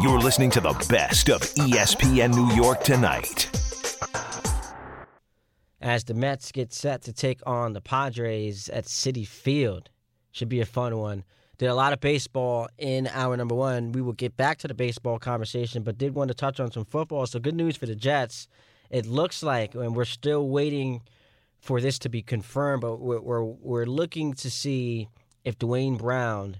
You're listening to the best of ESPN New York tonight. As the Mets get set to take on the Padres at Citi Field, should be a fun one. Did a lot of baseball in hour number one. We will get back to the baseball conversation, but did want to touch on some football. So good news for the Jets. It looks like, and we're still waiting for this to be confirmed, but we're we're, we're looking to see if Duane Brown,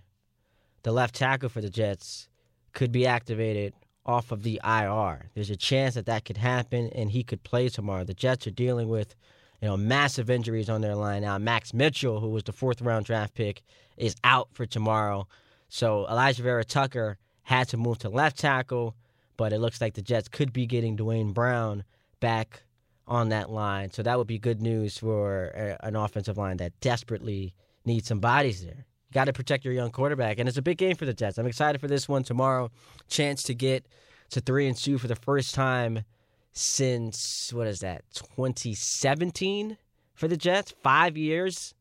the left tackle for the Jets, could be activated off of the IR. There's a chance that that could happen and he could play tomorrow. The Jets are dealing with, you know, massive injuries on their line now. Max Mitchell, who was the fourth round draft pick, is out for tomorrow. So Alijah Vera-Tucker had to move to left tackle, but it looks like the Jets could be getting Duane Brown back on that line. So that would be good news for uh, an offensive line that desperately needs some bodies there got to protect your young quarterback. And it's a big game for the Jets. I'm excited for this one tomorrow. Chance to get to three and two for the first time since what is that 2017 for the Jets? Five years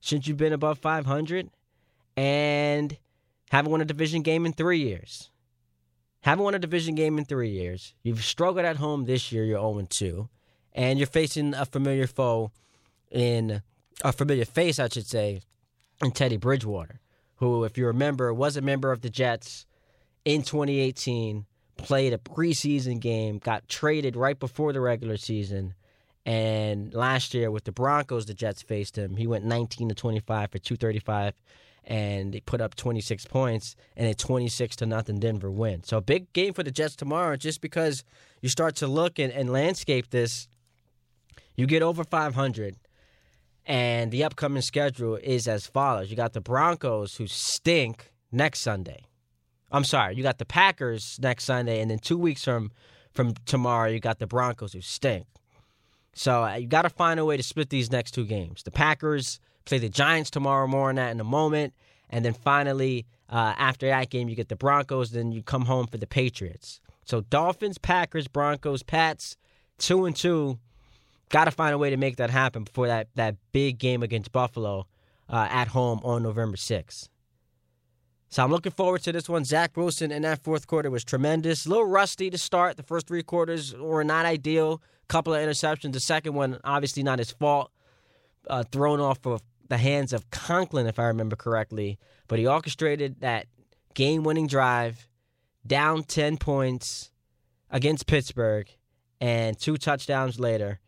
since you've been above 500, and haven't won a division game in three years. Haven't won a division game in three years. You've struggled at home this year. You're 0 2, and you're facing a familiar foe in a familiar face, I should say, and Teddy Bridgewater, who, if you remember, was a member of the Jets in 2018, played a preseason game, got traded right before the regular season. And last year with the Broncos, the Jets faced him. He went 19 to 25 for 235 and they put up 26 points and a 26 to nothing Denver win. So a big game for the Jets tomorrow just because you start to look and, and landscape this. You get over 500 and the upcoming schedule is as follows. You got the Broncos who stink next Sunday. I'm sorry, you got the Packers next Sunday, and then two weeks from from tomorrow, you got the Broncos who stink. So uh, you got to find a way to split these next two games. The Packers play the Giants tomorrow. More on that in a moment, and then finally uh, after that game, you get the Broncos. Then you come home for the Patriots. So Dolphins, Packers, Broncos, Pats, two and two got to find a way to make that happen before that, that big game against Buffalo uh, at home on November 6th. So I'm looking forward to this one. Zach Wilson in that fourth quarter was tremendous. A little rusty to start. The first three quarters were not ideal. Couple of interceptions. The second one, obviously not his fault. Uh, thrown off of the hands of Conklin, if I remember correctly. But he orchestrated that game-winning drive, down 10 points against Pittsburgh, and two touchdowns later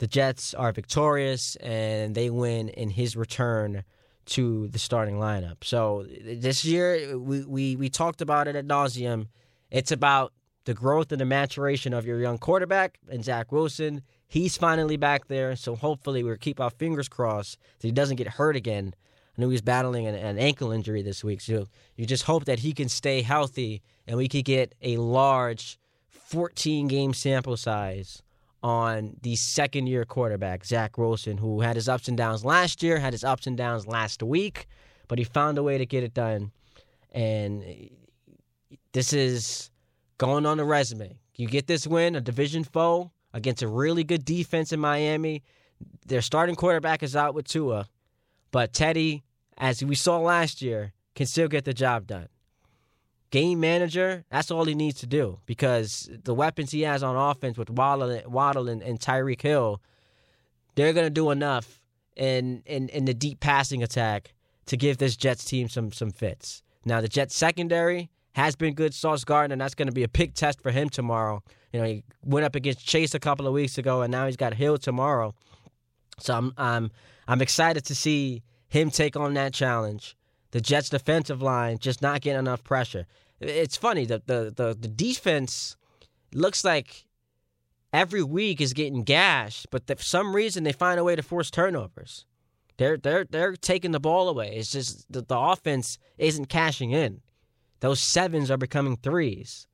the Jets are victorious and they win in his return to the starting lineup. So this year, we, we, we talked about it at nauseum. It's about the growth and the maturation of your young quarterback and Zach Wilson. He's finally back there, so hopefully we'll keep our fingers crossed that he doesn't get hurt again. I know he's battling an, an ankle injury this week, so you just hope that he can stay healthy and we could get a large 14 game sample size on the second year quarterback, Zach Wilson, who had his ups and downs last year, had his ups and downs last week, but he found a way to get it done. And this is going on the resume. You get this win, a division foe against a really good defense in Miami. Their starting quarterback is out with Tua, but Teddy, as we saw last year, can still get the job done game manager, that's all he needs to do because the weapons he has on offense with Waddle, Waddle and, and Tyreek Hill, they're going to do enough in, in, in the deep passing attack to give this Jets team some some fits. Now, the Jets secondary has been good. Sauce Gardner, and that's going to be a big test for him tomorrow. You know, he went up against Chase a couple of weeks ago, and now he's got Hill tomorrow. So I'm I'm I'm excited to see him take on that challenge the Jets defensive line just not getting enough pressure. It's funny the the the, the defense looks like every week is getting gashed, but for some reason they find a way to force turnovers. They're they're they're taking the ball away. It's just the, the offense isn't cashing in. Those sevens are becoming threes.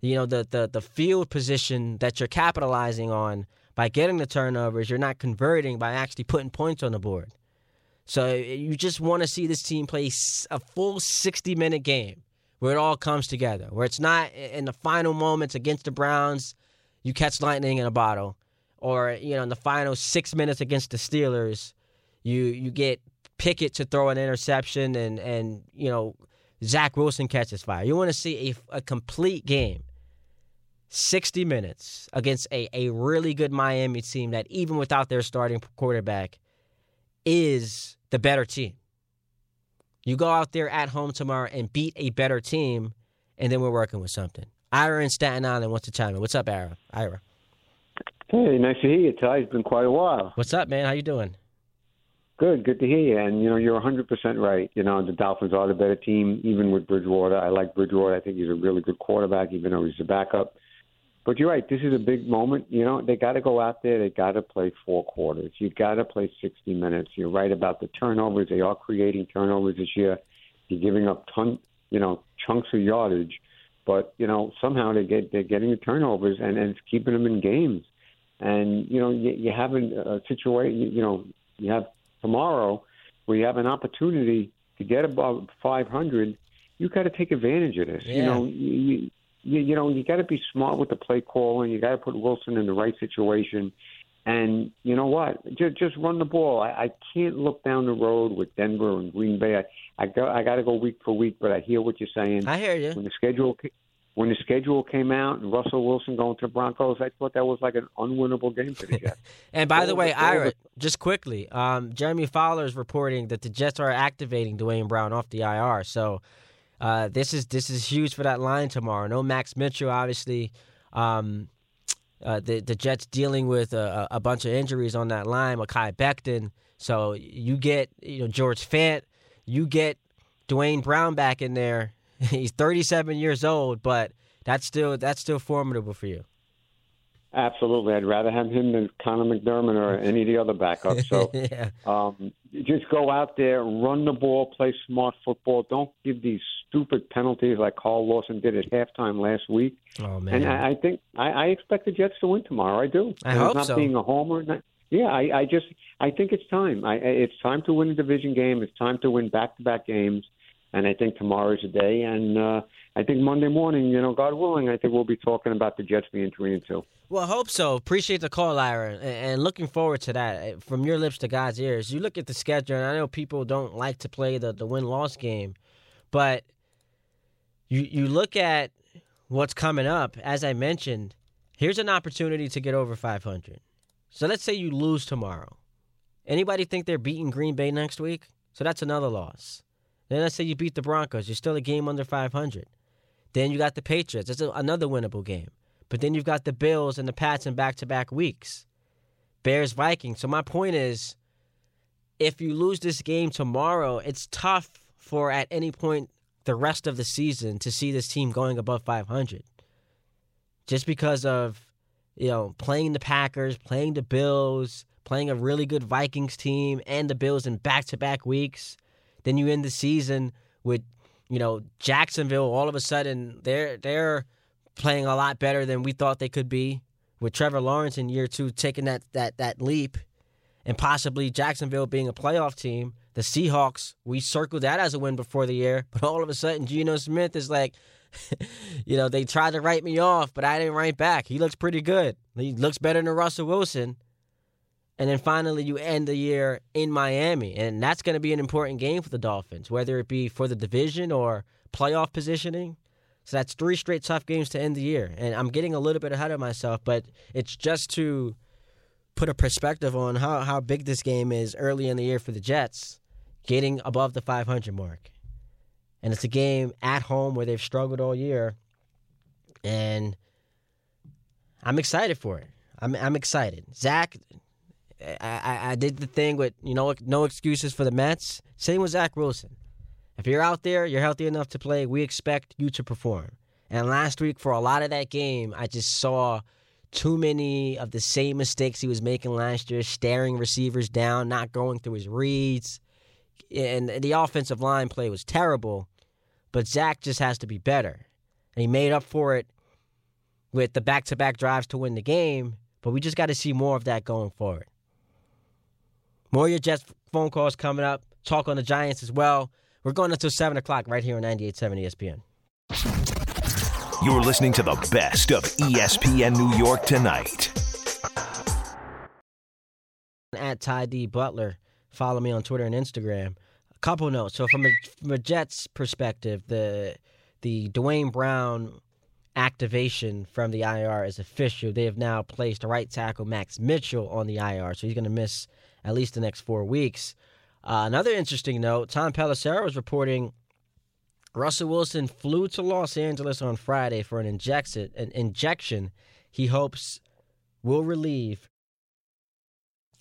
You know the the the field position that you're capitalizing on by getting the turnovers, you're not converting by actually putting points on the board. So you just want to see this team play a full 60 minute game where it all comes together, where it's not in the final moments against the Browns, you catch lightning in a bottle, or you know in the final six minutes against the Steelers, you you get Pickett to throw an interception and and you know Zach Wilson catches fire. You want to see a, a complete game, 60 minutes against a, a really good Miami team that, even without their starting quarterback, is the better team. You go out there at home tomorrow and beat a better team, and then we're working with something. Ira in Staten Island wants to chime in. What's up, Ira? Ira. Hey, nice to hear you, Ty. It's been quite a while. What's up, man? How you doing? Good, good to hear you. And you know, you're 100% right. You know, the Dolphins are the better team, even with Bridgewater. I like Bridgewater. I think he's a really good quarterback, even though he's a backup. But you're right. This is a big moment. You know, they got to go out there. They got to play four quarters. You got to play 60 minutes. You're right about the turnovers. They are creating turnovers this year. You're giving up ton, you know, chunks of yardage, but you know somehow they get they're getting the turnovers and, and it's keeping them in games. And you know, you, you have a situation. You, you know, you have tomorrow where you have an opportunity to get above 500. You got to take advantage of this. Yeah. You know, you, you, you know, you got to be smart with the play calling. You got to put Wilson in the right situation. And you know what? Just just run the ball. I, I can't look down the road with Denver and Green Bay. I I go I got to go week for week. But I hear what you're saying. I hear you. When the schedule when the schedule came out and Russell Wilson going to the Broncos, I thought that was like an unwinnable game for the Jets. And by the way, Ira, just quickly, um, Jeremy Fowler is reporting that the Jets are activating Duane Brown off the IR. So uh, this is this is huge for that line tomorrow. No Max Mitchell, obviously. Um, uh, the the Jets dealing with a, a bunch of injuries on that line. Mekhi Becton. So you get you know George Fant. You get Duane Brown back in there. He's 37 years old, but that's still that's still formidable for you. Absolutely, I'd rather have him than Connor McDermott or any of the other backups. So yeah. um, just go out there, run the ball, play smart football. Don't give these stupid penalties like Carl Lawson did at halftime last week. Oh man. And I, I think I, I expect the Jets to win tomorrow. I do. I And hope not so. being a homer. Not, yeah, I, I just I think it's time. I, it's time to win a division game. It's time to win back-to-back games. And I think tomorrow is the day. And uh, I think Monday morning, you know, God willing, I think we'll be talking about the Jets being three and two. Well, I hope so. Appreciate the call, Ira, and- looking forward to that. Uh, From your lips to God's ears. You look at the schedule, and I know people don't like to play the, the win loss game, but you you look at what's coming up. As I mentioned, here's an opportunity to get over 500. So let's say you lose tomorrow. Anybody think they're beating Green Bay next week? So that's another loss. Then let's say you beat the Broncos. You're still a game under 500. Then you got the Patriots. That's a, another winnable game. But then you've got the Bills and the Pats in back to back weeks. Bears Vikings. So my point is if you lose this game tomorrow, it's tough for at any point the rest of the season to see this team going above 500. Just because of, you know, playing the Packers, playing the Bills, playing a really good Vikings team and the Bills in back to back weeks. Then you end the season with, you know, Jacksonville all of a sudden they're they're playing a lot better than we thought they could be. With Trevor Lawrence in year two taking that that that leap and possibly Jacksonville being a playoff team. The Seahawks, we circled that as a win before the year, but all of a sudden Geno Smith is like, you know, they tried to write me off, but I didn't write back. He looks pretty good. He looks better than Russell Wilson. And then finally, you end the year in Miami, and that's going to be an important game for the Dolphins, whether it be for the division or playoff positioning. So that's three straight tough games to end the year. And I'm getting a little bit ahead of myself, but it's just to put a perspective on how, how big this game is early in the year for the Jets, getting above the 500 mark. And it's a game at home where they've struggled all year. And I'm excited for it. I'm, I'm excited. Zach, I, I, did the thing with, you know, no excuses for the Mets. Same with Zach Wilson. If you're out there, you're healthy enough to play, we expect you to perform. And last week, for a lot of that game, I just saw too many of the same mistakes he was making last year, staring receivers down, not going through his reads. And the offensive line play was terrible, but Zach just has to be better. And he made up for it with the back to back drives to win the game, but we just got to see more of that going forward. More of your Jets phone calls coming up. Talk on the Giants as well. We're going until 7 o'clock right here on 98.7 ESPN. You're listening to the best of ESPN New York tonight. At Ty D. Butler. Follow me on Twitter and Instagram. A couple notes. So from a, from a Jets perspective, the the Duane Brown activation from the IR is official. They have now placed right tackle Max Mitchell on the IR, so he's going to miss at least the next four weeks. Uh, another interesting note: Tom Pelissero was reporting Russell Wilson flew to Los Angeles on Friday for an injection. An injection he hopes will relieve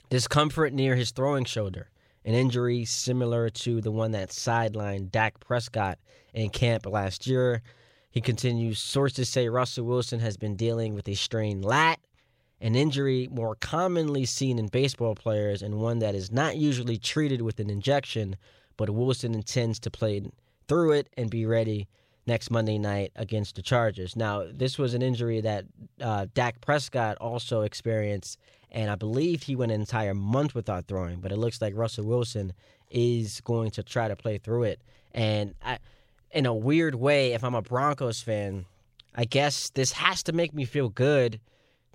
discomfort near his throwing shoulder, an injury similar to the one that sidelined Dak Prescott in camp last year. He continues, sources say Russell Wilson has been dealing with a strained lat, an injury more commonly seen in baseball players and one that is not usually treated with an injection, but Wilson intends to play through it and be ready next Monday night against the Chargers. Now, this was an injury that uh, Dak Prescott also experienced, and I believe he went an entire month without throwing, but it looks like Russell Wilson is going to try to play through it. And I, in a weird way, if I'm a Broncos fan, I guess this has to make me feel good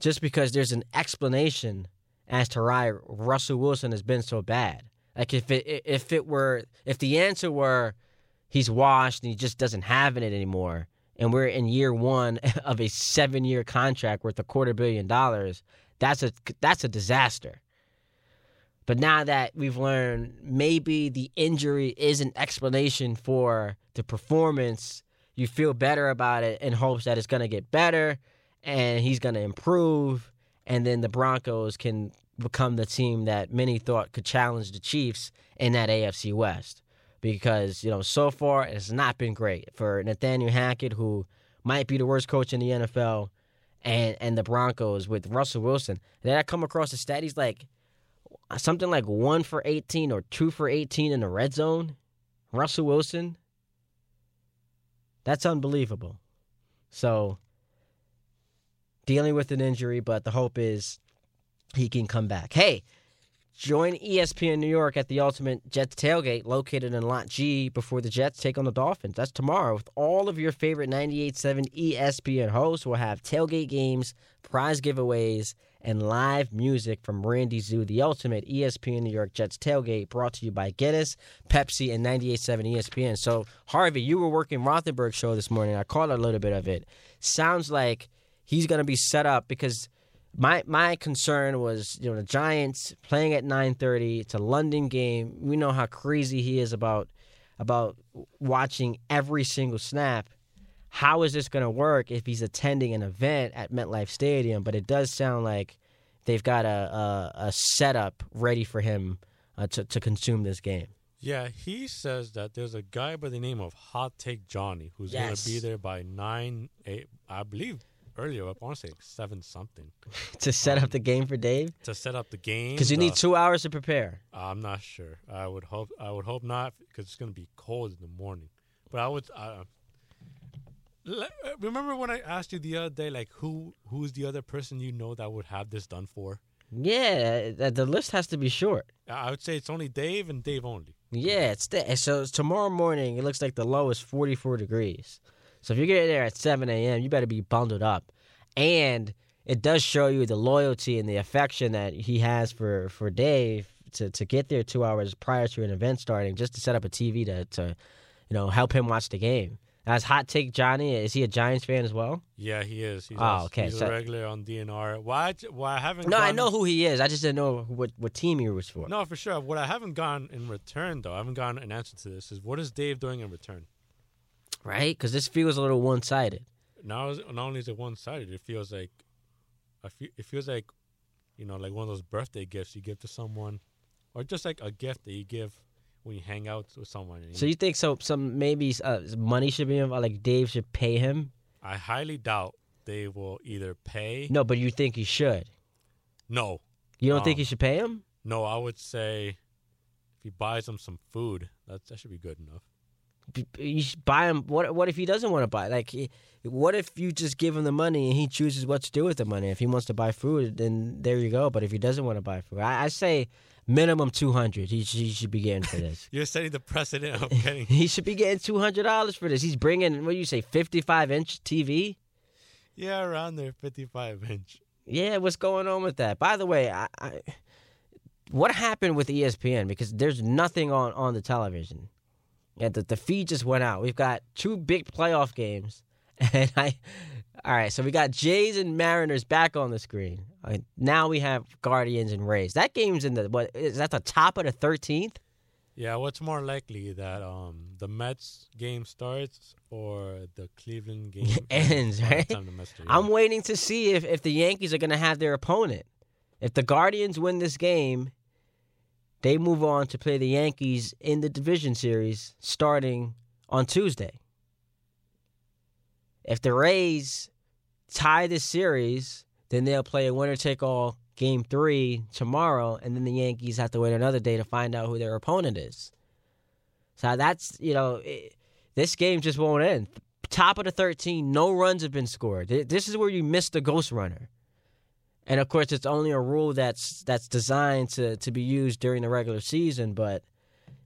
just because there's an explanation as to why Russell Wilson has been so bad. Like if it if it were if the answer were he's washed and he just doesn't have it anymore, and we're in year one of a seven year contract worth a quarter billion dollars, that's a that's a disaster. But now that we've learned maybe the injury is an explanation for the performance, you feel better about it in hopes that it's going to get better and he's going to improve. And then the Broncos can become the team that many thought could challenge the Chiefs in that AFC West. Because, you know, so far it's not been great for Nathaniel Hackett, who might be the worst coach in the NFL, and, and the Broncos with Russell Wilson. Did I come across a stat? He's like, something like one for 18 or two for 18 in the red zone. Russell Wilson. That's unbelievable. So, dealing with an injury, but the hope is he can come back. Hey, join ESPN New York at the Ultimate Jets tailgate located in Lot G before the Jets take on the Dolphins. That's tomorrow with all of your favorite 98.7 ESPN hosts. We'll have tailgate games, prize giveaways, and live music from Randy Zoo, the ultimate ESPN New York Jets tailgate, brought to you by Guinness, Pepsi, and 98.7 ESPN. So, Harvey, you were working Rothenberg show this morning. I caught a little bit of it. Sounds like he's going to be set up because my my concern was you know the Giants playing at 9:30. It's a London game. We know how crazy he is about about watching every single snap how is this going to work if he's attending an event at MetLife Stadium? But it does sound like they've got a a, a setup ready for him uh, to to consume this game. Yeah, he says that there's a guy by the name of Hot Take Johnny who's Yes. going to be there by nine, eight, I believe earlier. I want to say seven something to set up the game for Dave to set up the game. because you need the- two hours to prepare. I'm not sure. I would hope. I would hope not because it's going to be cold in the morning. But I would. Uh, le- uh, remember when I asked you the other day, like who who's the other person you know that would have this done for? Yeah, the, the list has to be short. I would say it's only Dave and Dave only. Yeah, it's the, so it's tomorrow morning. It looks like the low is 44 degrees. So if you get there at 7 a.m., you better be bundled up. And it does show you the loyalty and the affection that he has for, for Dave to, to get there two hours prior to an event starting just to set up a TV to, to you know help him watch the game. As hot take Johnny, is he a Giants fan as well? Yeah, he is. He's, Oh, a, okay, He's so- a regular on DNR. Why? Why I haven't? No, I know who he is. I just didn't know what, what team he was for. No, for sure. What I haven't gotten in return, though, I haven't gotten an answer to this. Is what is Dave doing in return? Right? Because this feels a little one sided. Now, not only is it one sided, it feels like, it feels like, you know, like one of those birthday gifts you give to someone, or just like a gift that you give when you hang out with someone. and So you think so? Some maybe uh, money should be involved. Like Dave should pay him. I highly doubt they will either pay. No, but you think he should. No, You don't think Um, he should pay him? no. I would say if he buys him some food, that that should be good enough. You buy him. What? What if he doesn't want to buy? Like, what if you just give him the money and he chooses what to do with the money? If he wants to buy food, then there you go. But if he doesn't want to buy food, I, I say minimum two hundred. He, he should be getting for this. You're setting the precedent of getting. he should be getting two hundred dollars for this. He's bringing what do you say, fifty five inch TV? yeah, around there, 55 inch. Yeah, what's going on with that? By the way, I, I what happened with ESPN? Because there's nothing on on the television. Yeah, the, the feed just went out. We've got two big playoff games, and I. All right, so we got Jays and Mariners back on the screen. Uh, now we have Guardians and Rays. That game's in the what is that the top of the thirteenth? Yeah, what's more likely that um the Mets game starts or the Cleveland game ends? Right. time the Mets are- I'm waiting to see if if the Yankees are going to have their opponent. If the Guardians win this game, they move on to play the Yankees in the division series starting on Tuesday. If the Rays tie this series, then they'll play a winner take all game three tomorrow, and then the Yankees have to wait another day to find out who their opponent is. So that's, you know, it, this game just won't end. Top of the 13, no runs have been scored. This is where you miss the ghost runner. And of course, it's only a rule that's that's designed to, to be used during the regular season, but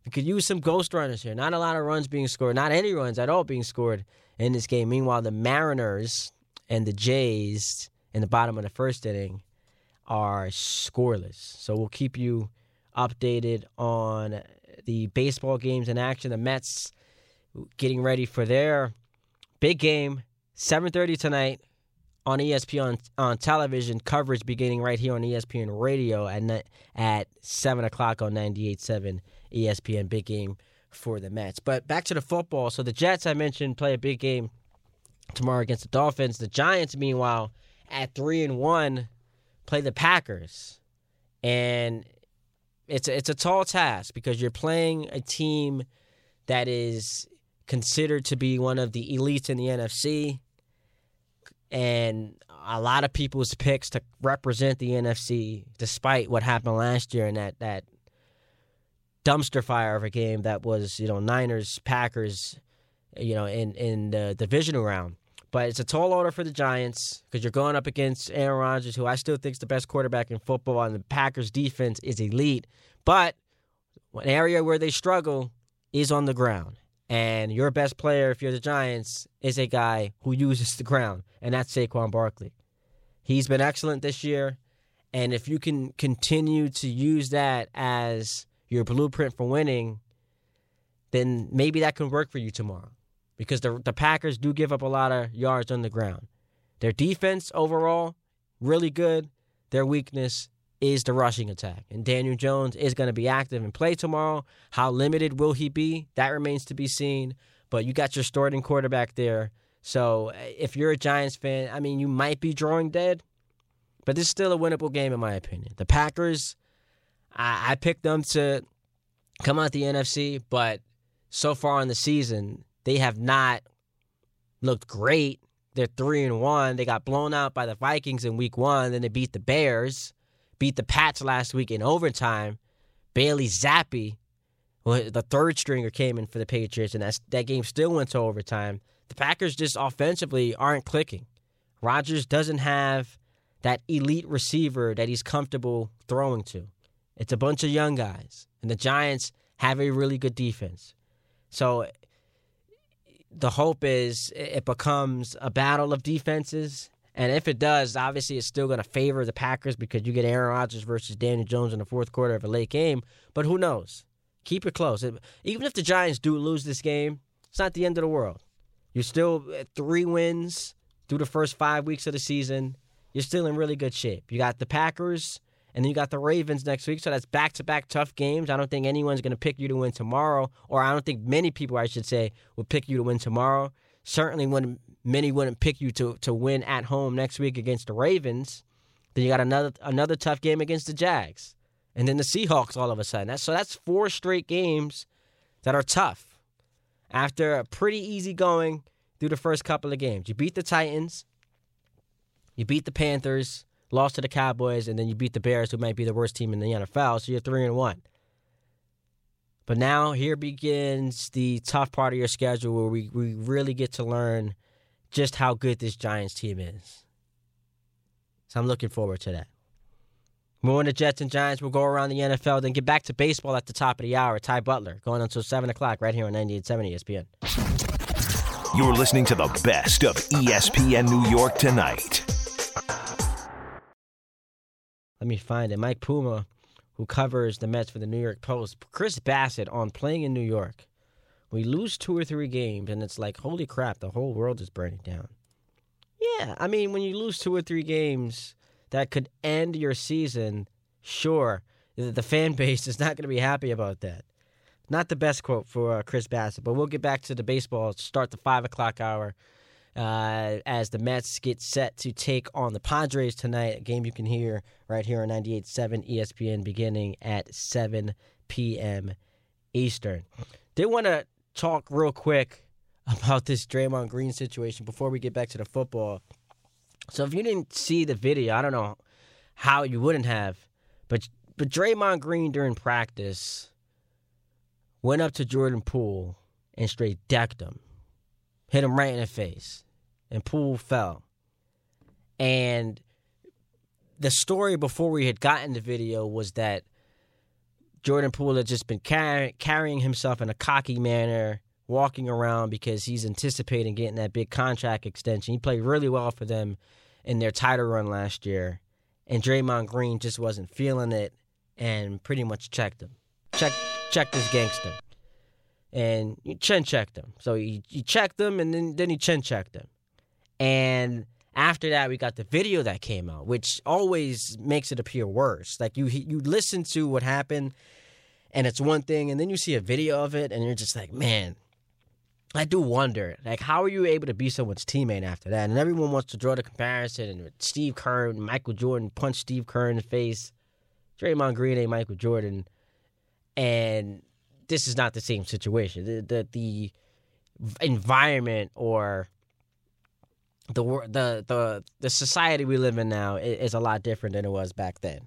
you could use some ghost runners here. Not a lot of runs being scored, not any runs at all being scored in this game. Meanwhile, the Mariners and the Jays in the bottom of the first inning are scoreless. So we'll keep you updated on the baseball games in action. The Mets getting ready for their big game, 7:30 tonight on ESPN on, on television. Coverage beginning right here on ESPN Radio at at seven o'clock on 98.7 ESPN. Big game for the Mets. But back to the football. So the Jets I mentioned play a big game tomorrow against the Dolphins. The Giants, meanwhile, at three and one, play the Packers, and it's a, it's a tall task because you're playing a team that is considered to be one of the elites in the NFC, and a lot of people's picks to represent the NFC, despite what happened last year in that that dumpster fire of a game that was you know Niners Packers, you know in in the divisional round. But it's a tall order for the Giants because you're going up against Aaron Rodgers, who I still think is the best quarterback in football, and the Packers defense is elite. But an area where they struggle is on the ground. And your best player, if you're the Giants, is a guy who uses the ground, and that's Saquon Barkley. He's been excellent this year, and if you can continue to use that as your blueprint for winning, then maybe that can work for you tomorrow. Because the the Packers do give up a lot of yards on the ground. Their defense overall really good. Their weakness is the rushing attack. And Daniel Jones is going to be active and play tomorrow. How limited will he be? That remains to be seen. But you got your starting quarterback there. So uh, if you're a Giants fan, I mean, you might be drawing dead, but this is still a winnable game, in my opinion. The Packers, I, I picked them to come out the NFC, but so far in the season, they have not looked great. They're three and one. They got blown out by the Vikings in week one. Then they beat the Bears, beat the Pats last week in overtime. Bailey Zappe, the third stringer, came in for the Patriots, and that's, that game still went to overtime. The Packers just offensively aren't clicking. Rodgers doesn't have that elite receiver that he's comfortable throwing to. It's a bunch of young guys, and the Giants have a really good defense. So the hope is it becomes a battle of defenses. And if it does, obviously it's still going to favor the Packers because you get Aaron Rodgers versus Daniel Jones in the fourth quarter of a late game. But who knows? Keep it close. Even if the Giants do lose this game, it's not the end of the world. You're still at three wins through the first five weeks of the season. You're still in really good shape. You got the Packers, and then you got the Ravens next week. So that's back to back tough games. I don't think anyone's going to pick you to win tomorrow, or I don't think many people, I should say, will pick you to win tomorrow. Certainly, when many wouldn't pick you to to win at home next week against the Ravens. Then you got another another tough game against the Jags, and then the Seahawks all of a sudden. That's, so that's four straight games that are tough. After a pretty easy going through the first couple of games, you beat the Titans, you beat the Panthers, lost to the Cowboys, and then you beat the Bears, who might be the worst team in the NFL. So you're three and one. But now here begins the tough part of your schedule where we, we really get to learn just how good this Giants team is. So I'm looking forward to that. More on the Jets and Giants. We'll go around the NFL, then get back to baseball at the top of the hour. Ty Butler going until 7 o'clock right here on 98.7 ESPN. You're listening to the best of ESPN New York tonight. Let me find it. Mike Puma who covers the Mets for the New York Post, Chris Bassitt on playing in New York. We lose two or three games, and it's like, holy crap, the whole world is burning down. Yeah, I mean, when you lose two or three games that could end your season, sure, the fan base is not going to be happy about that. Not the best quote for uh, Chris Bassitt, but we'll get back to the baseball. Start the five o'clock hour uh, as the Mets get set to take on the Padres tonight. A game you can hear right here on 98.7 ESPN beginning at 7 p.m. Eastern. Did want to talk real quick about this Draymond Green situation before we get back to the football. So if you didn't see the video, I don't know how you wouldn't have, but but Draymond Green during practice went up to Jordan Poole and straight decked him, hit him right in the face, and Poole fell. And the story before we had gotten the video was that Jordan Poole had just been car- carrying himself in a cocky manner, walking around because he's anticipating getting that big contract extension. He played really well for them in their title run last year, and Draymond Green just wasn't feeling it and pretty much checked him. Check, checked this gangster, and he chin checked him. So he, he checked him, and then then he chin checked him, and after that we got the video that came out, which always makes it appear worse. Like you you listen to what happened, and it's one thing, and then you see a video of it, and you're just like, man. I do wonder, like, how are you able to be someone's teammate after that? And everyone wants to draw the comparison, and Steve Kerr, Michael Jordan punched Steve Kerr in the face. Draymond Green ain't Michael Jordan, and this is not the same situation. The the, the environment or the the the the society we live in now is a lot different than it was back then.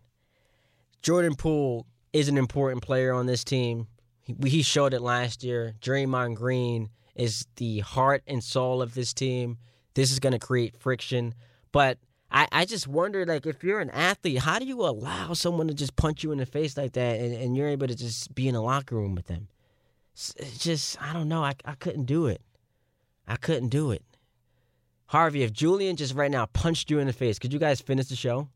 Jordan Poole is an important player on this team. He, he showed it last year. Draymond Green is the heart and soul of this team. This is going to create friction, but I, I just wonder, like, if you're an athlete, how do you allow someone to just punch you in the face like that, and, and you're able to just be in a locker room with them? It's just, I don't know. I, I couldn't do it. I couldn't do it. Harvey, if Julian just right now punched you in the face, could you guys finish the show?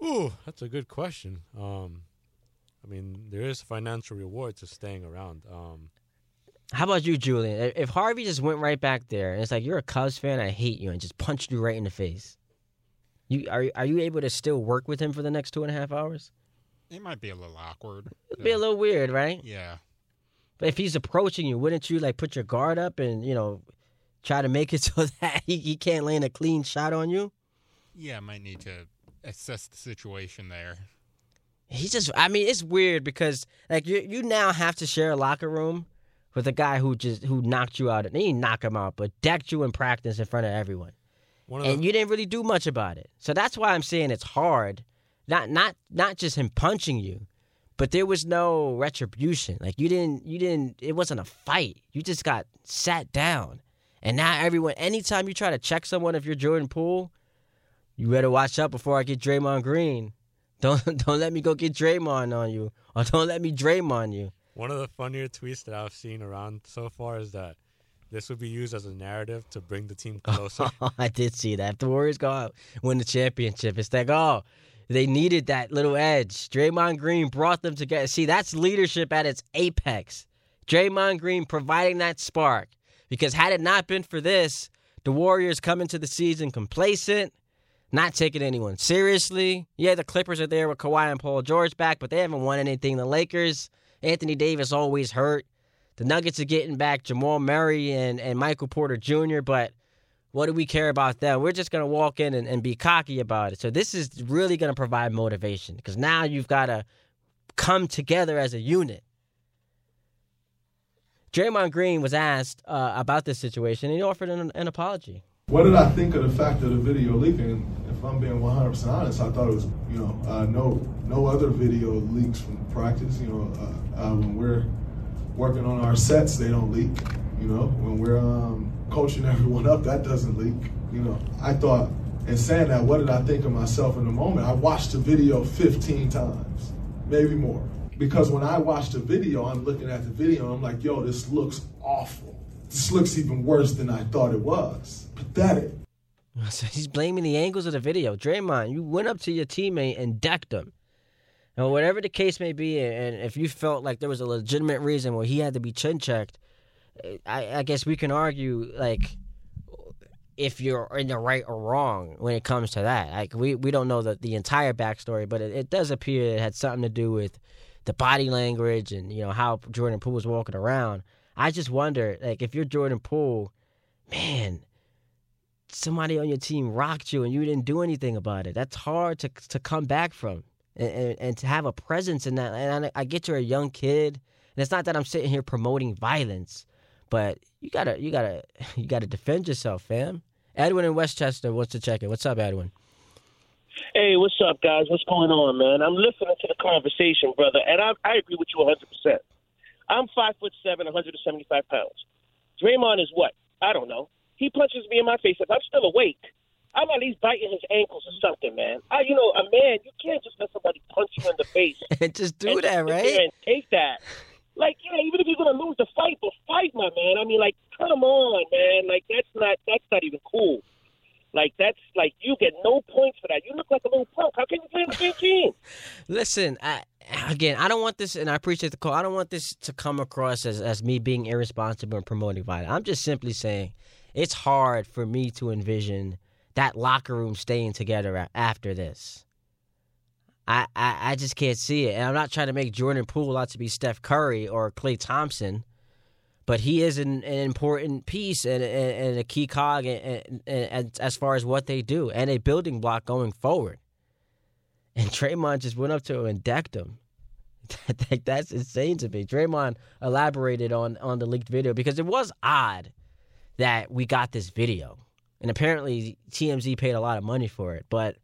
Ooh, that's a good question. Um, I mean, there is financial reward to staying around. Um, How about you, Julian? If Harvey just went right back there and it's like you're a Cubs fan, I hate you, and just punched you right in the face, you are are you able to still work with him for the next two and a half hours? It might be a little awkward. It'd be a little weird, right? Yeah. But if he's approaching you, wouldn't you like put your guard up and you know try to make it so that he, he can't land a clean shot on you? Yeah, might need to assess the situation there. He just, I mean, it's weird because like you you now have to share a locker room with a guy who just who knocked you out. And he didn't knock him out, but decked you in practice in front of everyone, of and the, you didn't really do much about it. So that's why I'm saying it's hard. Not not not just him punching you, but there was no retribution. Like you didn't you didn't. It wasn't a fight. You just got sat down. And now everyone, anytime you try to check someone, if you're Jordan Poole, you better watch out before I get Draymond Green. Don't don't let me go get Draymond on you, or don't let me Draymond you. one of the funnier tweets that I've seen around so far is that this would be used as a narrative to bring the team closer. I did see that. If the Warriors go out, win the championship, it's like, oh, they needed that little edge. Draymond Green brought them together. See, that's leadership at its apex. Draymond Green providing that spark. Because had it not been for this, the Warriors come into the season complacent, not taking anyone seriously. Yeah, the Clippers are there with Kawhi and Paul George back, but they haven't won anything. The Lakers, Anthony Davis always hurt. The Nuggets are getting back Jamal Murray and, and Michael Porter Jr., but what do we care about them? We're just going to walk in and, and be cocky about it. So this is really going to provide motivation because now you've got to come together as a unit. Draymond Green was asked uh, about this situation and he offered an, an apology. What did I think of the fact of the video leaking? If I'm being 100% honest, I thought it was, you know, uh, no no other video leaks from practice. You know, uh, uh, when we're working on our sets, they don't leak. You know, when we're um, coaching everyone up, that doesn't leak. You know, I thought, in saying that, what did I think of myself in the moment? I watched the video 15 times, maybe more. Because when I watched the video, I'm looking at the video and I'm like, yo, this looks awful. This looks even worse than I thought it was. Pathetic. So he's blaming the angles of the video. Draymond, you went up to your teammate and decked him. Now, whatever the case may be, and if you felt like there was a legitimate reason where he had to be chin checked, I, I guess we can argue like if you're in the right or wrong when it comes to that. Like we, we don't know the, the entire backstory, but it, it does appear it had something to do with the body language and you know how Jordan Poole was walking around. I just wonder, like, if you're Jordan Poole, man, somebody on your team rocked you and you didn't do anything about it. That's hard to to come back from, and, and, and to have a presence in that. And I, I get you're a young kid, and it's not that I'm sitting here promoting violence, but you gotta you gotta you gotta defend yourself, fam. Edwin in Westchester wants to check it. What's up, Edwin? Hey, what's up, guys? What's going on, man? I'm listening to the conversation, brother, and I, I agree with you 100. percent I'm five foot seven, 175 pounds. Draymond is what? I don't know. He punches me in my face. If I'm still awake, I'm at least biting his ankles or something, man. I, you know, a man, you can't just let somebody punch you in the face and just do and that, just right? And take that. Like, you know, even if you're gonna lose the fight, but fight, my man. I mean, like, come on, man. Like, that's not that's not even cool. Like, that's like you get no points for that. You look like a little punk. Same team? Listen, I, again, I don't want this, and I appreciate the call. I don't want this to come across as, as me being irresponsible and promoting violence. I'm just simply saying it's hard for me to envision that locker room staying together after this. I, I, I just can't see it. And I'm not trying to make Jordan Poole out to be Steph Curry or Klay Thompson, but he is an, an important piece and, and, and a key cog and as far as what they do and a building block going forward. And Draymond just went up to him and decked him. That's insane to me. Draymond elaborated on, on the leaked video because it was odd that we got this video. And apparently TMZ paid a lot of money for it. But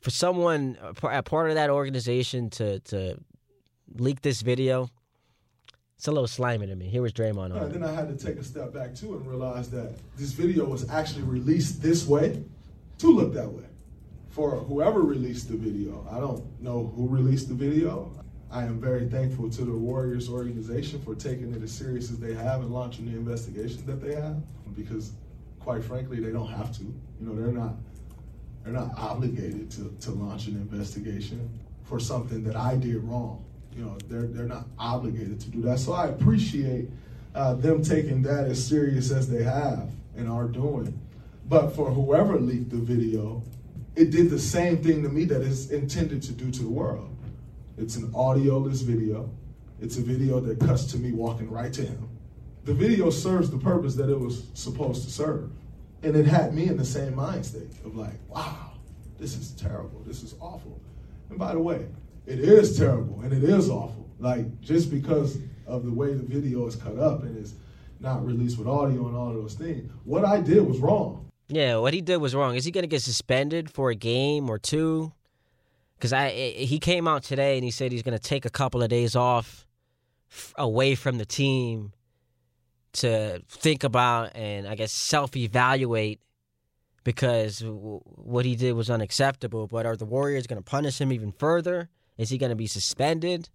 for someone, a part of that organization to, to leak this video, it's a little slimy to me. Here was Draymond on it. then I had to take a step back too and realize that this video was actually released this way to look that way. For whoever released the video, I don't know who released the video. I am very thankful to the Warriors organization for taking it as serious as they have and launching the investigation that they have because quite frankly they don't have to. You know, they're not they're not obligated to, to launch an investigation for something that I did wrong. You know, they're they're not obligated to do that. So I appreciate uh, them taking that as serious as they have and are doing. But for whoever leaked the video, it did the same thing to me that it's intended to do to the world. It's an audioless video. It's a video that cuts to me walking right to him. The video serves the purpose that it was supposed to serve. And it had me in the same mind state of like, wow, this is terrible. This is awful. And by the way, it is terrible and it is awful. Like, just because of the way the video is cut up and is not released with audio and all of those things, what I did was wrong. Yeah, what he did was wrong. Is he going to get suspended for a game or two? Because I eh, he came out today and he said he's going to take a couple of days off away from the team to think about and I guess self evaluate because what he did was unacceptable. But are the Warriors going to punish him even further? Is he going to be suspended?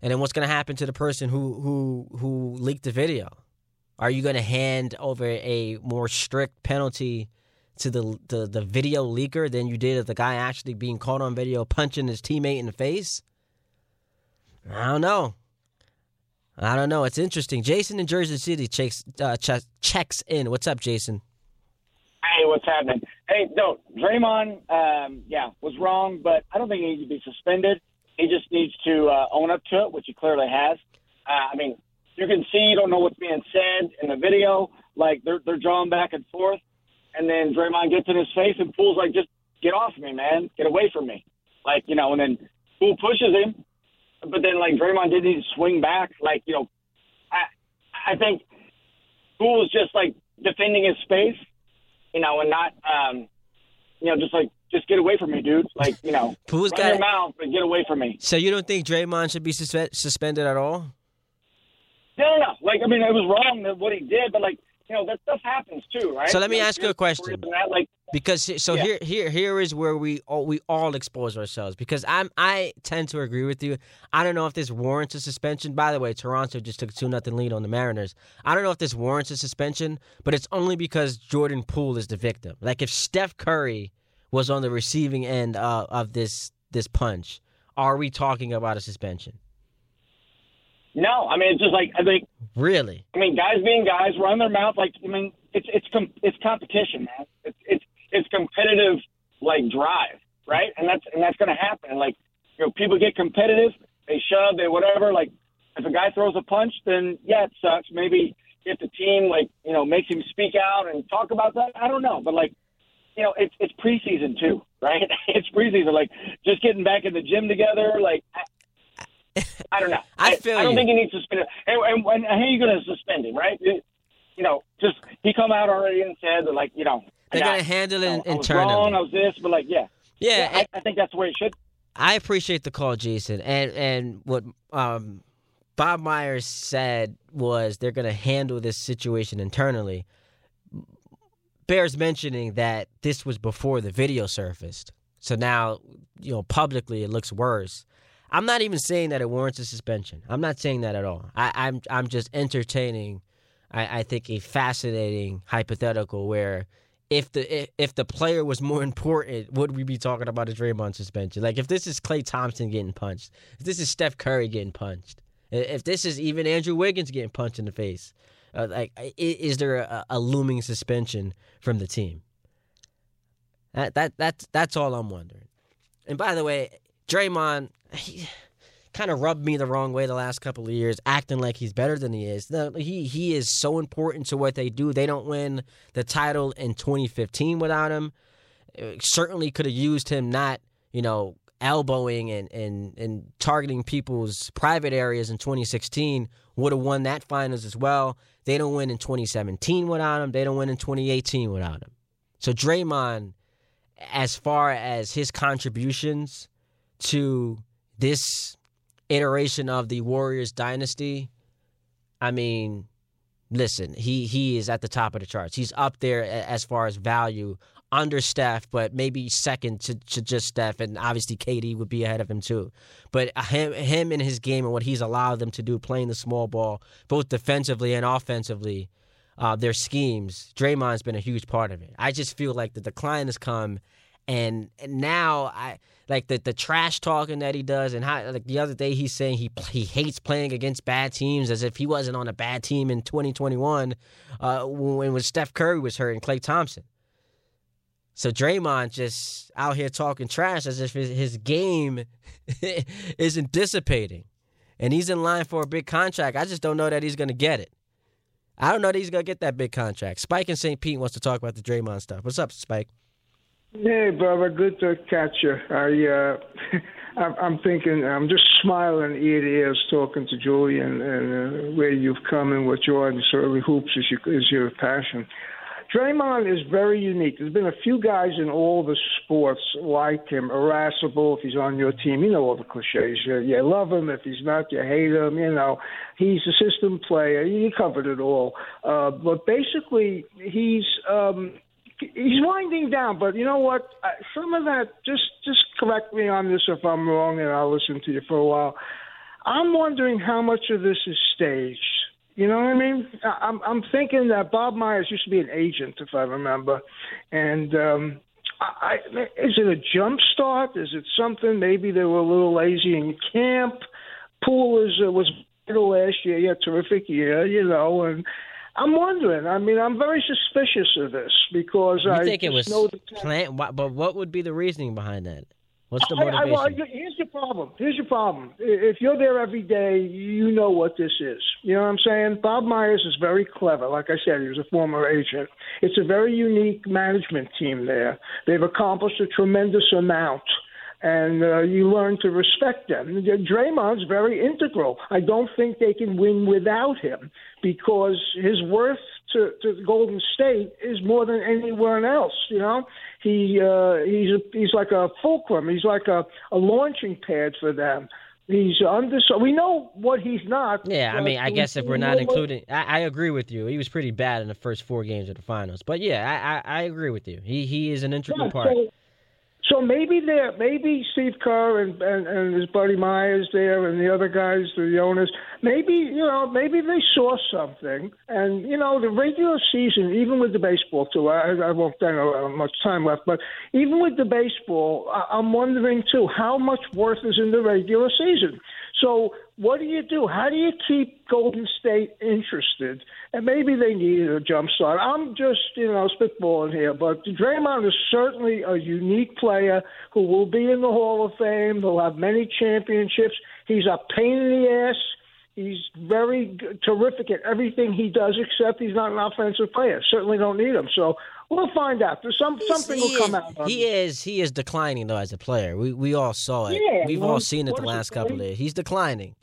And then what's going to happen to the person who who who leaked the video? Are you going to hand over a more strict penalty to the, the the video leaker than you did of the guy actually being caught on video punching his teammate in the face? I don't know. I don't know. It's interesting. Jason in Jersey City checks uh, che- checks in. What's up, Jason? Hey, what's happening? Hey, no, Draymond, um, yeah, was wrong, but I don't think he needs to be suspended. He just needs to uh, own up to it, which he clearly has. Uh, I mean, you can see you don't know what's being said in the video. Like they're they're drawing back and forth, and then Draymond gets in his face, and Poole's like, "Just get off me, man! Get away from me!" Like you know, and then Poole pushes him, but then like Draymond didn't to swing back. Like you know, I I think Poole was just like defending his space, you know, and not um, you know, just like just get away from me, dude. Like you know, Poole's run got- your mouth, but get away from me. So you don't think Draymond should be suspe- suspended at all? No, no. Like I mean, it was wrong that what he did, but like you know, that stuff happens too, right? So let me Like, ask you a question. That, like Because so Yeah. here here here is where we all we all expose ourselves because I'm I tend to agree with you. I don't know if this warrants a suspension. By the way, Toronto just took two nothing lead on the Mariners. I don't know if this warrants a suspension, but it's only because Jordan Poole is the victim. Like if Steph Curry was on the receiving end uh, of this this punch, are we talking about a suspension? No, I mean it's just like I think Really? I mean guys being guys run their mouth like I mean it's it's com- it's competition, man. It's it's it's competitive like drive, right? And that's and that's to happen. And like you know, people get competitive, they shove, they whatever. Like if a guy throws a punch, then yeah, it sucks. Maybe if the team like you know makes him speak out and talk about that, I don't know. But like you know, it's it's preseason too, right? it's preseason. Like just getting back in the gym together, like. I, don't know. I feel I don't you. think he needs to suspend him. And, and, and how are you going to suspend him, right? You know, just he come out already and said that, like, you know, They're gonna got- handle you it know, I was internally. wrong, I was this, but like, yeah, Yeah, I, I think that's the way it should. I appreciate the call, Jason. And and what um, Bob Myers said was they're going to handle this situation internally. Bears mentioning that this was before the video surfaced, so now you know publicly it looks worse. I'm not even saying that it warrants a suspension. I'm not saying that at all. I, I'm I'm just entertaining. I, I think a fascinating hypothetical where if the if, the player was more important, would we be talking about a Draymond suspension? Like if this is Klay Thompson getting punched, if this is Steph Curry getting punched, if this is even Andrew Wiggins getting punched in the face, uh, like is there a, a looming suspension from the team? That that that's that's all I'm wondering. And by the way, Draymond, he kind of rubbed me the wrong way the last couple of years, acting like he's better than he is. He he is so important to what they do. They don't win the title in 2015 without him. Uh, Certainly could have used him not, you know, elbowing and and and targeting people's private areas in 2016. Would have won that finals as well. They don't win in 2017 without him. They don't win in 2018 without him. So Draymond, as far as his contributions to this iteration of the Warriors dynasty, I mean, listen, he he is at the top of the charts. He's up there as far as value under Steph, but maybe second to, to just Steph, and obviously KD would be ahead of him too. But him him and his game and what he's allowed them to do, playing the small ball, both defensively and offensively, uh, their schemes. Draymond's been a huge part of it. I just feel like the decline has come, and, and now I like the the trash talking that he does, and how like the other day he's saying he he hates playing against bad teams as if he wasn't on a bad team in 2021 uh, when when Steph Curry was hurt and Klay Thompson. So Draymond just out here talking trash as if his, his game isn't dissipating, and he's in line for a big contract. I just don't know that he's to get it. I don't know that he's to get that big contract. Spike in St. Pete wants to talk about the Draymond stuff. What's up, Spike? Hey, brother, good to catch you. I, uh, I'm- thinking, I'm just smiling ear to ear talking to Julian and uh, where you've come and what Jordan certainly hoops is your, is your passion. Draymond is very unique. There's been a few guys in all the sports like him, irascible if he's on your team. You know all the cliches. You, you love him. If he's not, you hate him. You know, he's a system player. You covered it all. Uh, but basically, he's um, he's winding down. But you know what? Uh, Some of that, just just correct me on this if I'm wrong, and I'll listen to you for a while. I'm wondering how much of this is staged. You know what I mean? I'm I'm thinking that Bob Myers used to be an agent, if I remember, and um, I, I, is it a jump start? Is it something? Maybe they were a little lazy in camp. Poole is uh, was last year. Yeah, terrific year. You know, and I'm wondering. I mean, I'm very suspicious of this because You I think it was know the plan? why- But what would be the reasoning behind that? What's the I, I, well, motivation? here's your problem. Here's your problem. If you're there every day, you know what this is. You know what I'm saying? Bob Myers is very clever. Like I said, he was a former agent. It's a very unique management team there. They've accomplished a tremendous amount. And uh, you learn to respect them. Draymond's very integral. I don't think they can win without him because his worth to, to Golden State is more than anyone else. You know, he uh, he's a, he's like a fulcrum. He's like a, a launching pad for them. He's under. So we know what he's not. Yeah, I mean, I guess if we we're not including, I, I agree with you. He was pretty bad in the first four games of the finals, but yeah, I I, I agree with you. He he is an integral Yeah, part. So, So maybe there, maybe Steve Kerr and, and and his buddy Myers there, and the other guys, the owners, maybe you know, maybe they saw something. And you know, the regular season, even with the baseball too, I, I won't I don't have much time left, but even with the baseball, I, I'm wondering too how much worth is in the regular season. So what do you do? How do you keep Golden State interested? And maybe they needed a jump start. I'm just, you know, spitballing here, but Draymond is certainly a unique player who will be in the Hall of Fame. He'll have many championships. He's a pain in the ass. He's very terrific at everything he does, except he's not an offensive player. Certainly don't need him. So we'll find out. There's some something he will come is, out. He is he is declining though as a player. We we all saw it. Yeah, We've well, all seen it the last couple of 30? days. He's declining.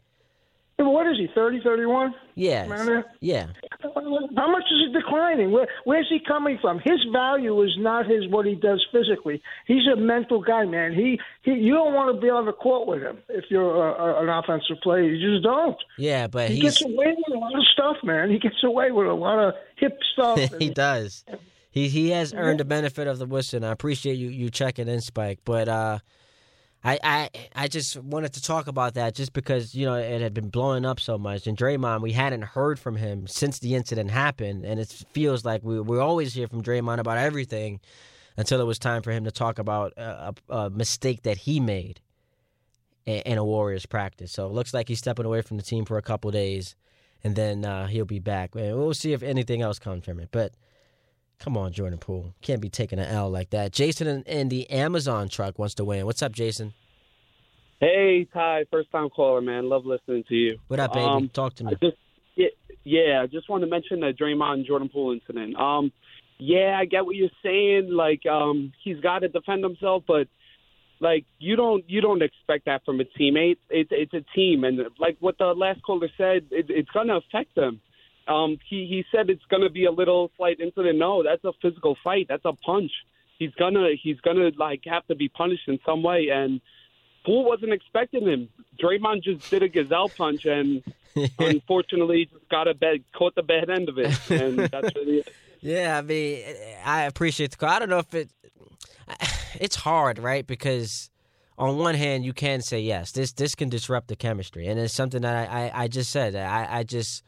What is he? 30, 31? Yes. Man, Yeah. How much is he declining? Where, where's he coming from? His value is not his what he does physically. He's a mental guy, man. He, he you don't want to be on the court with him if you're a, a, an offensive player. You just don't. Yeah, but He gets away with a lot of stuff, man. He gets away with a lot of hip stuff. he does. He he has earned the benefit of the whistle. I appreciate you you checking in, Spike. But uh, I I I just wanted to talk about that just because you know it had been blowing up so much. And Draymond, we hadn't heard from him since the incident happened, and it feels like we we always hear from Draymond about everything until it was time for him to talk about a, a, mistake that he made in, in a Warriors practice. So it looks like he's stepping away from the team for a couple days, and then uh, he'll be back. And we'll see if anything else comes from it, but. Come on, Jordan Poole. Can't be taking an L like that. Jason in, in the Amazon truck wants to win. What's up, Jason? Hey Ty, first time caller, man. Love listening to you. What up, baby? Um, Talk to me. I just yeah, yeah, I just want to mention the Draymond and Jordan Poole incident. Um, yeah, I get what you're saying. Like, um, he's got to defend himself, but like you don't you don't expect that from a teammate. It's it's a team, and like what the last caller said, it, it's gonna affect them. Um, he he said it's gonna be a little slight incident. No, that's a physical fight. That's a punch. He's gonna he's gonna like have to be punished in some way, and Poole wasn't expecting him. Draymond just did a gazelle punch, and unfortunately, just got a bad caught the bad end of it, and that's really it. Yeah, I mean, I appreciate the call. I don't know if it. It's hard, right? Because on one hand, you can say yes, this this can disrupt the chemistry, and it's something that I I, I just said. I I just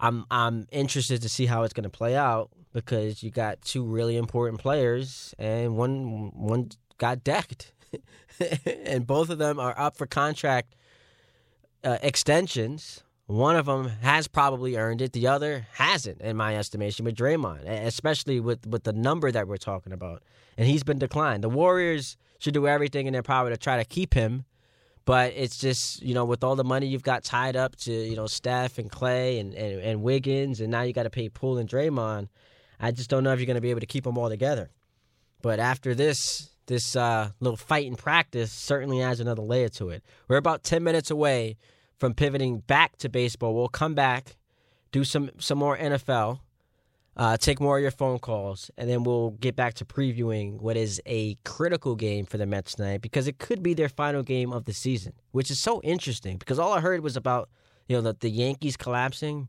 I'm I'm interested to see how it's going to play out because you got two really important players, and one one got decked, and both of them are up for contract uh, extensions. One of them has probably earned it. The other hasn't, in my estimation, with Draymond, especially with, with the number that we're talking about. And he's been declined. The Warriors should do everything in their power to try to keep him, but it's just you know with all the money you've got tied up to you know Steph and Klay and and, and Wiggins, and now you got to pay Poole and Draymond. I just don't know if you're going to be able to keep them all together. But after this this uh, little fight in practice certainly adds another layer to it. We're about ten minutes away from pivoting back to baseball. We'll come back, do some some more NFL, uh, take more of your phone calls, and then we'll get back to previewing what is a critical game for the Mets tonight because it could be their final game of the season, which is so interesting because all I heard was about you know the, the Yankees collapsing.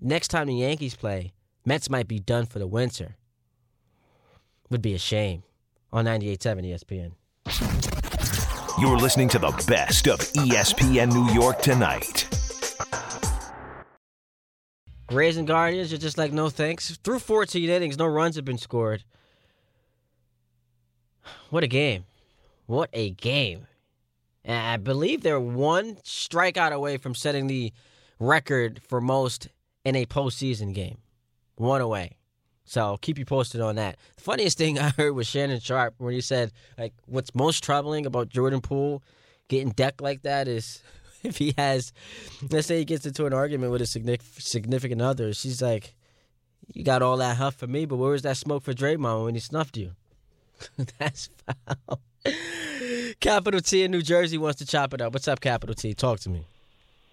Next time the Yankees play, Mets might be done for the winter. Would be a shame on 98.7 ESPN. You're listening to the best of ESPN New York tonight. Rays and Guardians are just like no thanks. Through 14 innings, no runs have been scored. What a game. What a game. And I believe they're one strikeout away from setting the record for most in a postseason game. One away. So keep you posted on that. The funniest thing I heard was Shannon Sharpe when he said, like, what's most troubling about Jordan Poole getting decked like that is if he has, let's say he gets into an argument with a significant other, she's like, "You got all that huff for me, but where was that smoke for Draymond when he snuffed you?" That's foul. Capital T in New Jersey wants to chop it up. What's up, Capital T? Talk to me.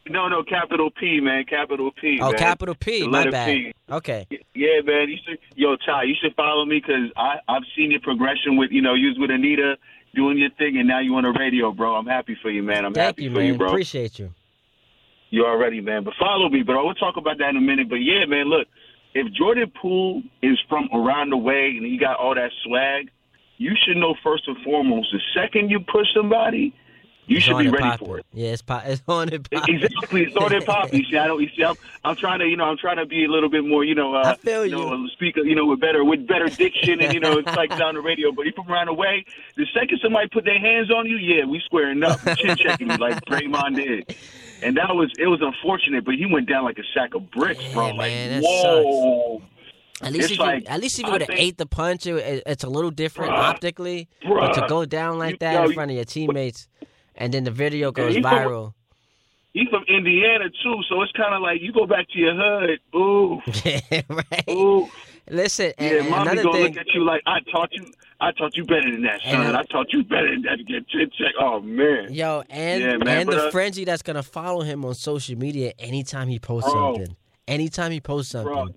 No, no, capital P, man, capital P. Oh, man. Capital P. The My bad. P. Okay. Yeah, man. You should, yo, Ty, you should follow me because I I've seen your progression with you know you was with Anita doing your thing, and now you on the radio, bro. I'm happy for you, man. I'm Thank happy you, for man. you, bro. Appreciate you. You already, man. But follow me, bro. We'll talk about that in a minute. But yeah, man, look, if Jordan Poole is from around the way and he got all that swag, you should know first and foremost. The second you push somebody, you It's should be ready popping. for it. Yeah, it's, pop, it's on and popping. Exactly, it's on and pop. You see, I don't. You see, I'm, I'm trying to, you know, I'm trying to be a little bit more, you know, uh, I feel you know, speak, you know, with better, with better diction, and you know, it's like down the radio. But if I'm around the way, the second somebody put their hands on you, yeah, we squaring up, chin checking you like Draymond did. And that was, it was unfortunate, but he went down like a sack of bricks, bro. Yeah, like, man, that whoa. At least, if you, like, at least if you would have ate the punch, it, it- it's a little different Bruh. optically. But to go down like You- that yo, in front of your teammates, and then the video goes from- viral. He's from Indiana too, so it's kind of like you go back to your hood. Ooh, yeah, right. ooh. Listen, and, Yeah, and mommy another gonna thing, look at you like I taught you. I taught you better than that, son. And, I taught you better than that to get chin check. Oh man. yo, and Yeah, man, and the uh, frenzy that's gonna follow him on social media anytime he posts Bro. something. Anytime he posts something, Bro.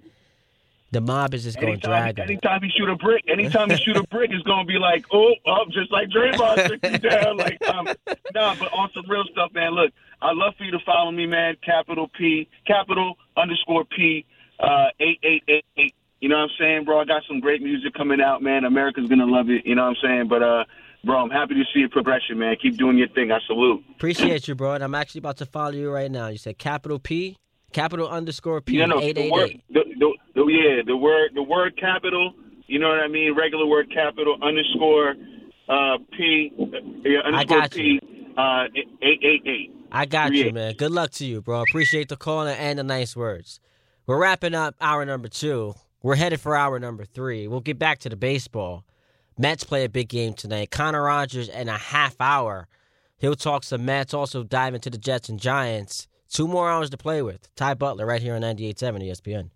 The mob is just going to drag him. anytime he shoot a brick, anytime he shoot a brick, it's gonna be like, oh, oh, just like Draymond took you down. Like, um, nah, but on some real stuff, man. Look, I'd love for you to follow me, man. Capital P, capital underscore P, uh, eight eight eight eight. You know what I'm saying, bro? I got some great music coming out, man. America's gonna love it. You know what I'm saying? But uh, bro, I'm happy to see your progression, man. Keep doing your thing. I salute. Appreciate you, bro. And I'm actually about to follow you right now. You said capital P, capital underscore P, You know, eight word, eight. Yeah, the word, the word capital. You know what I mean? Regular word capital underscore uh, P, uh, yeah, underscore got P, uh, eight eight eight. I got you, man. Good luck to you, bro. Appreciate the call and the nice words. We're wrapping up hour number two. We're headed for hour number three. We'll get back to the baseball. Mets play a big game tonight. Connor Rogers in a half hour. He'll talk some Mets, also dive into the Jets and Giants. Two more hours to play with. Ty Butler right here on 98.7 ESPN.